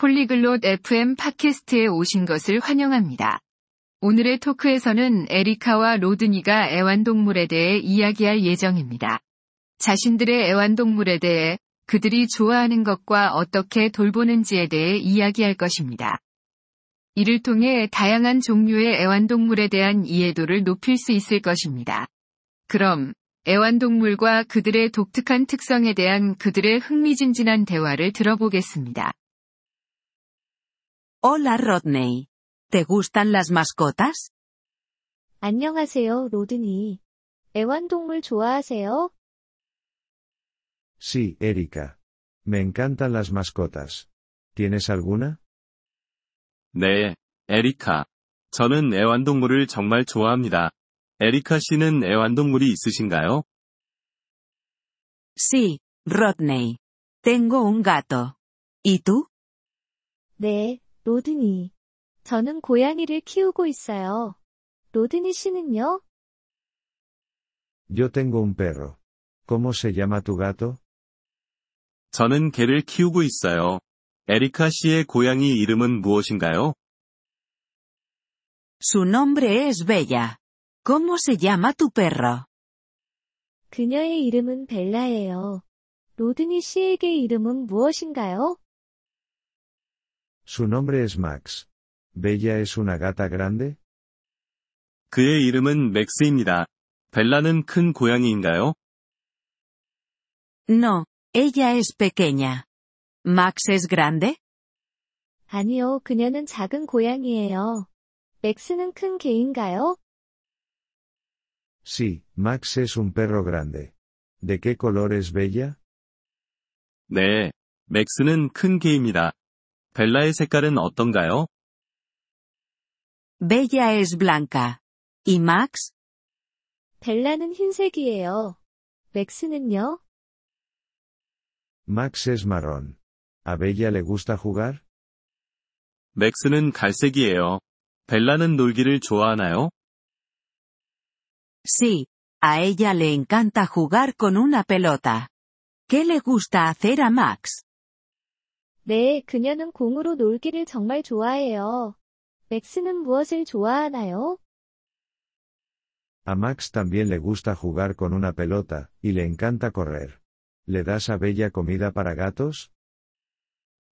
폴리글롯 FM 팟캐스트에 오신 것을 환영합니다. 오늘의 토크에서는 에리카와 로드니가 애완동물에 대해 이야기할 예정입니다. 자신들의 애완동물에 대해 그들이 좋아하는 것과 어떻게 돌보는지에 대해 이야기할 것입니다. 이를 통해 다양한 종류의 애완동물에 대한 이해도를 높일 수 있을 것입니다. 그럼 애완동물과 그들의 독특한 특성에 대한 그들의 흥미진진한 대화를 들어보겠습니다. Hola Rodney. ¿Te gustan las mascotas? 안녕하세요, 로드니. 애완동물 좋아하세요? Sí, Erika. Me encantan las mascotas. ¿Tienes alguna? 네, 에리카. 저는 애완동물을 정말 좋아합니다. 에리카 씨는 애완동물이 있으신가요? Sí, Rodney. Tengo un gato. ¿Y tú? 네, 로드니. 저는 고양이를 키우고 있어요. 로드니 씨는요? Yo tengo un perro. ¿Cómo se llama tu gato? 저는 개를 키우고 있어요. 에리카 씨의 고양이 이름은 무엇인가요? Su nombre es Bella. ¿Cómo se llama tu perro? 그녀의 이름은 벨라예요. 로드니 씨에게 이름은 무엇인가요? Su nombre es Max. ¿Bella es una gata grande? 그의 이름은 맥스입니다. 벨라는 큰 고양이인가요? No, ella es pequeña. ¿Max es grande? 아니요, 그녀는 작은 고양이예요. 맥스는 큰 개인가요? Sí, Max es un perro grande. ¿De qué color es Bella? 네, 맥스는 큰 개입니다. 벨라의 색깔은 어떤가요? Bella es blanca. ¿Y Max? 벨라는 흰색이에요. 맥스는요? Max es marrón. ¿A Bella le gusta jugar? 맥스는 갈색이에요. 벨라는 놀기를 좋아하나요? Sí, a ella le encanta jugar con una pelota. ¿Qué le gusta hacer a Max? 네, 그녀는 공으로 놀기를 정말 좋아해요. 맥스는 무엇을 좋아하나요? A Max también le gusta jugar con una pelota, y le encanta correr. ¿Le das a Bella comida para gatos?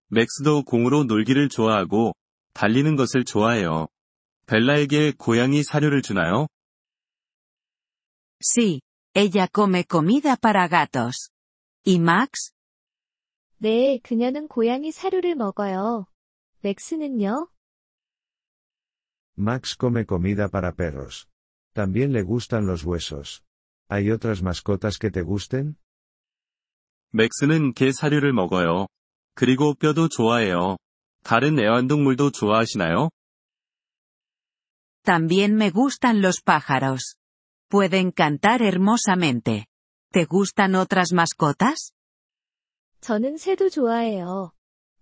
맥스도 공으로 놀기를 좋아하고, 달리는 것을 좋아해요. 벨라에게 고양이 사료를 주나요? Sí, ella come comida para gatos. ¿Y Max? 네, 그녀는 고양이 사료를 먹어요. 맥스는요? Max come comida para perros. También le gustan los huesos. ¿Hay otras mascotas que te gusten? 맥스는 개 사료를 먹어요. 그리고 뼈도 좋아해요. 다른 애완동물도 좋아하시나요? También me gustan los pájaros. Pueden cantar hermosamente. ¿Te gustan otras mascotas? 저는 새도 좋아해요.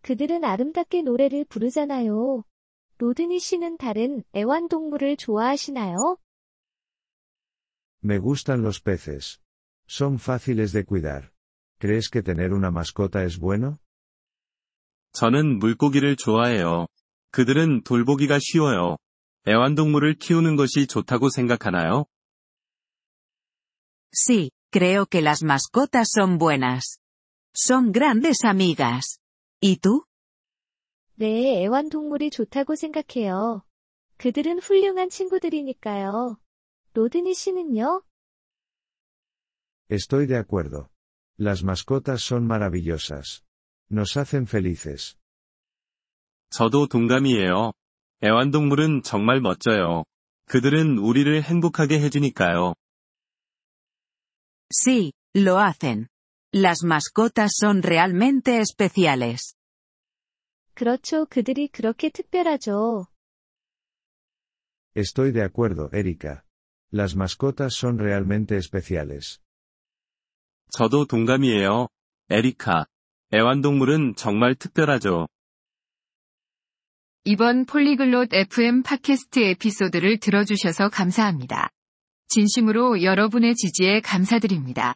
그들은 아름답게 노래를 부르잖아요. 로드니 씨는 다른 애완동물을 좋아하시나요? Me gustan los peces. Son fáciles de cuidar. ¿Crees que tener una mascota es bueno? 저는 물고기를 좋아해요. 그들은 돌보기가 쉬워요. 애완동물을 키우는 것이 좋다고 생각하나요? Sí, creo que las mascotas son buenas. Son grandes amigas. ¿Y tú? 네, 애완동물이 좋다고 생각해요. 그들은 훌륭한 친구들이니까요. 로드니 씨는요? Estoy de acuerdo. Las mascotas son maravillosas. Nos hacen felices. 저도 동감이에요. 애완동물은 정말 멋져요. 그들은 우리를 행복하게 해주니까요. Sí, lo hacen. Las mascotas son realmente especiales. 그렇죠, 그들이 그렇게 특별하죠. Estoy de acuerdo, Erika. Las mascotas son realmente especiales. 저도 동감이에요. 에리카. 애완동물은 정말 특별하죠. 이번 폴리글롯 FM 팟캐스트 에피소드를 들어주셔서 감사합니다. 진심으로 여러분의 지지에 감사드립니다.